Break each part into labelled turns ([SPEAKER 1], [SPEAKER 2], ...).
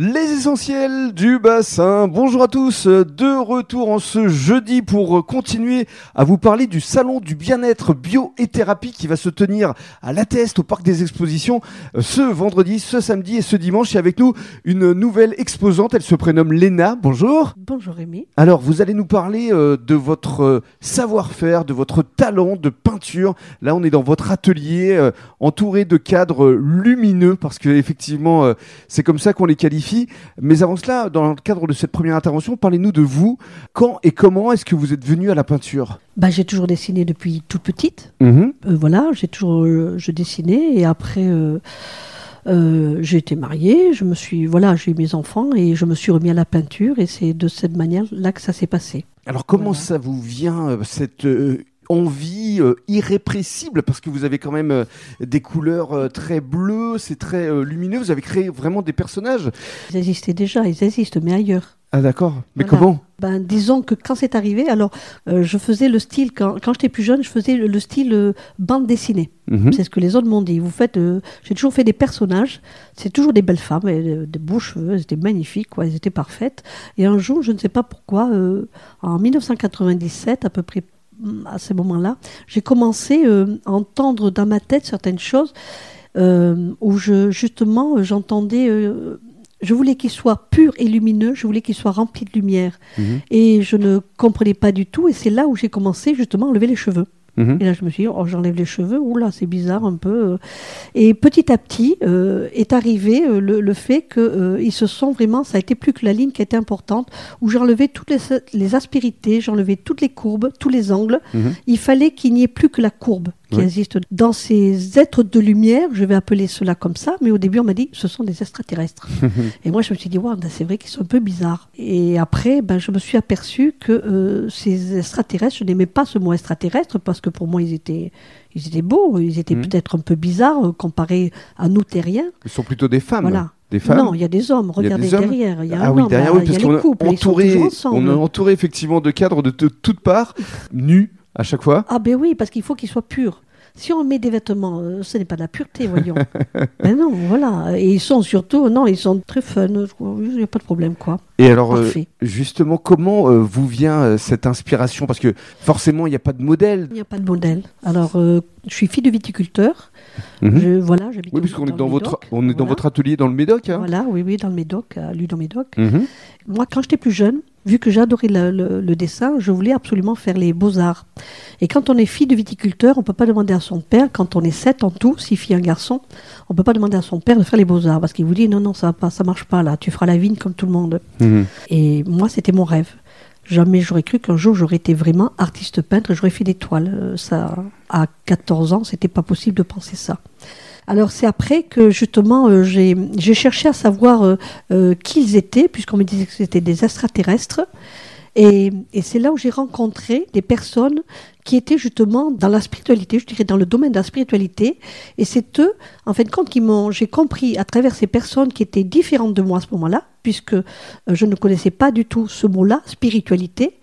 [SPEAKER 1] Les essentiels du bassin. Bonjour à tous. De retour en ce jeudi pour continuer à vous parler du salon du bien-être bio et thérapie qui va se tenir à La Teste au parc des expositions ce vendredi, ce samedi et ce dimanche. Et avec nous une nouvelle exposante. Elle se prénomme Léna. Bonjour.
[SPEAKER 2] Bonjour Rémi.
[SPEAKER 1] Alors vous allez nous parler euh, de votre euh, savoir-faire, de votre talent de peinture. Là on est dans votre atelier euh, entouré de cadres lumineux parce que effectivement c'est comme ça qu'on les qualifie mais avant cela, dans le cadre de cette première intervention, parlez-nous de vous. Quand et comment est-ce que vous êtes venu à la peinture
[SPEAKER 2] bah, J'ai toujours dessiné depuis toute petite.
[SPEAKER 1] Mhm.
[SPEAKER 2] Euh, voilà, j'ai toujours euh, je dessinais et après. Euh, j'ai été mariée, je me suis, voilà, j'ai eu mes enfants et je me suis remis à la peinture et c'est de cette manière-là que ça s'est passé.
[SPEAKER 1] Alors comment ça vous vient cette envie euh, irrépressible parce que vous avez quand même euh, des couleurs euh, très bleues, c'est très lumineux. Vous avez créé vraiment des personnages.
[SPEAKER 2] Ils existaient déjà, ils existent, mais ailleurs.
[SPEAKER 1] Ah d'accord. Mais comment?
[SPEAKER 2] Ben, disons que quand c'est arrivé, alors je faisais le style quand, quand j'étais plus jeune, je faisais le, style bande dessinée.
[SPEAKER 1] Mhm.
[SPEAKER 2] C'est ce que les autres m'ont dit. Vous faites, j'ai toujours fait des personnages. C'est toujours des belles femmes, des beaux cheveux, elles étaient magnifiques, quoi, elles étaient parfaites. Et un jour, je ne sais pas pourquoi, en 1997, à peu près à ce moment-là, j'ai commencé euh, à entendre dans ma tête certaines choses euh, où je, justement j'entendais, euh, je voulais qu'il soit pur et lumineux, je voulais qu'il soit rempli de lumière.
[SPEAKER 1] Mhm.
[SPEAKER 2] Et je ne comprenais pas du tout, et c'est là où j'ai commencé justement à enlever les cheveux.
[SPEAKER 1] Mhm.
[SPEAKER 2] Et là, je me suis dit, oh, j'enlève les cheveux, oula, c'est bizarre un peu. Et petit à petit euh, est arrivé euh, le, fait qu'ils euh, se sont vraiment, ça a été plus que la ligne qui était importante, où j'enlevais toutes les, les aspérités, j'enlevais toutes les courbes, tous les angles.
[SPEAKER 1] Mhm.
[SPEAKER 2] Il fallait qu'il n'y ait plus que la courbe qui existe dans ces êtres de lumière, je vais appeler cela comme ça, mais au début on m'a dit ce sont des extraterrestres. et moi je me suis dit, wow, c'est vrai qu'ils sont un peu bizarres. Et après, ben, je me suis aperçu que euh, ces extraterrestres, je n'aimais pas ce mot extraterrestre parce que pour moi ils étaient, ils étaient beaux, ils étaient mhm. peut-être un peu bizarres euh, comparés à nous terriens.
[SPEAKER 1] Ils sont plutôt des femmes.
[SPEAKER 2] Voilà.
[SPEAKER 1] Des femmes
[SPEAKER 2] Non, il y a des hommes. Regardez derrière. Il y a
[SPEAKER 1] ah
[SPEAKER 2] un
[SPEAKER 1] oui,
[SPEAKER 2] homme,
[SPEAKER 1] derrière, parce entouré,
[SPEAKER 2] on
[SPEAKER 1] est entouré effectivement de cadres de, de toutes parts, nus à chaque fois.
[SPEAKER 2] Ah ben oui, parce qu'il faut qu'ils soient purs. Si on met des vêtements, euh, ce n'est pas de la pureté, voyons. Mais non, voilà. Et ils sont surtout, non, ils sont très fun. Il n'y a pas de problème, quoi.
[SPEAKER 1] Et alors, euh, justement, comment euh, vous vient cette inspiration? Parce que forcément, il n'y a pas de modèle.
[SPEAKER 2] Il n'y a pas de modèle. Alors, je suis fille de viticulteur.
[SPEAKER 1] Mhm.
[SPEAKER 2] je, voilà, j'habite
[SPEAKER 1] Oui, puisqu'on est dans votre, on est dans votre atelier dans le Médoc. Hein
[SPEAKER 2] voilà, oui, oui, dans le Médoc, à Ludon Médoc.
[SPEAKER 1] Mhm.
[SPEAKER 2] Moi, quand j'étais plus jeune, vu que j'adorais le, le, dessin, je voulais absolument faire les beaux-arts. Et quand on est fille de viticulteur, on ne peut pas demander à son père, quand on est sept en tout, six filles, un garçon, on ne peut pas demander à son père de faire les beaux-arts, parce qu'il vous dit non, non, ça ne marche pas là, tu feras la vigne comme tout le monde.
[SPEAKER 1] Mhm.
[SPEAKER 2] Et moi, c'était mon rêve. Jamais j'aurais cru qu'un jour j'aurais été vraiment artiste peintre et j'aurais fait des toiles. Euh, ça, à 14 ans, c'était pas possible de penser ça. Alors c'est après que justement euh, j'ai cherché à savoir euh, euh, qui ils étaient, puisqu'on me disait que c'était des extraterrestres. Et, c'est là où j'ai rencontré des personnes qui étaient justement dans la spiritualité, je dirais dans le domaine de la spiritualité. Et c'est eux, en fin de compte, qui m'ont, j'ai compris à travers ces personnes qui étaient différentes de moi à ce moment-là, puisque je ne connaissais pas du tout ce mot-là, spiritualité.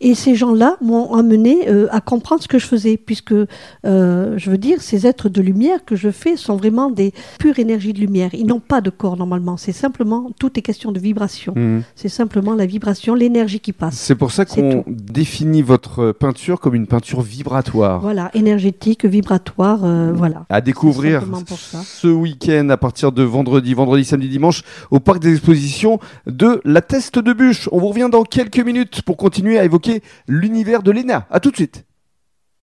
[SPEAKER 2] Et ces gens-là m'ont amené euh, à comprendre ce que je faisais, puisque, euh, je veux dire, ces êtres de lumière que je fais sont vraiment des pures énergies de lumière. Ils n'ont pas de corps normalement. C'est simplement, tout est question de vibration.
[SPEAKER 1] Mmh.
[SPEAKER 2] C'est simplement la vibration, l'énergie qui passe.
[SPEAKER 1] C'est pour ça qu'on définit votre peinture comme une peinture vibratoire.
[SPEAKER 2] Voilà, énergétique, vibratoire, euh, voilà.
[SPEAKER 1] À découvrir ce week-end à partir de vendredi, vendredi, samedi, dimanche, au parc des expositions de la Teste de Bûche. On vous revient dans quelques minutes pour continuer à l'univers de l'ENA. A tout de suite.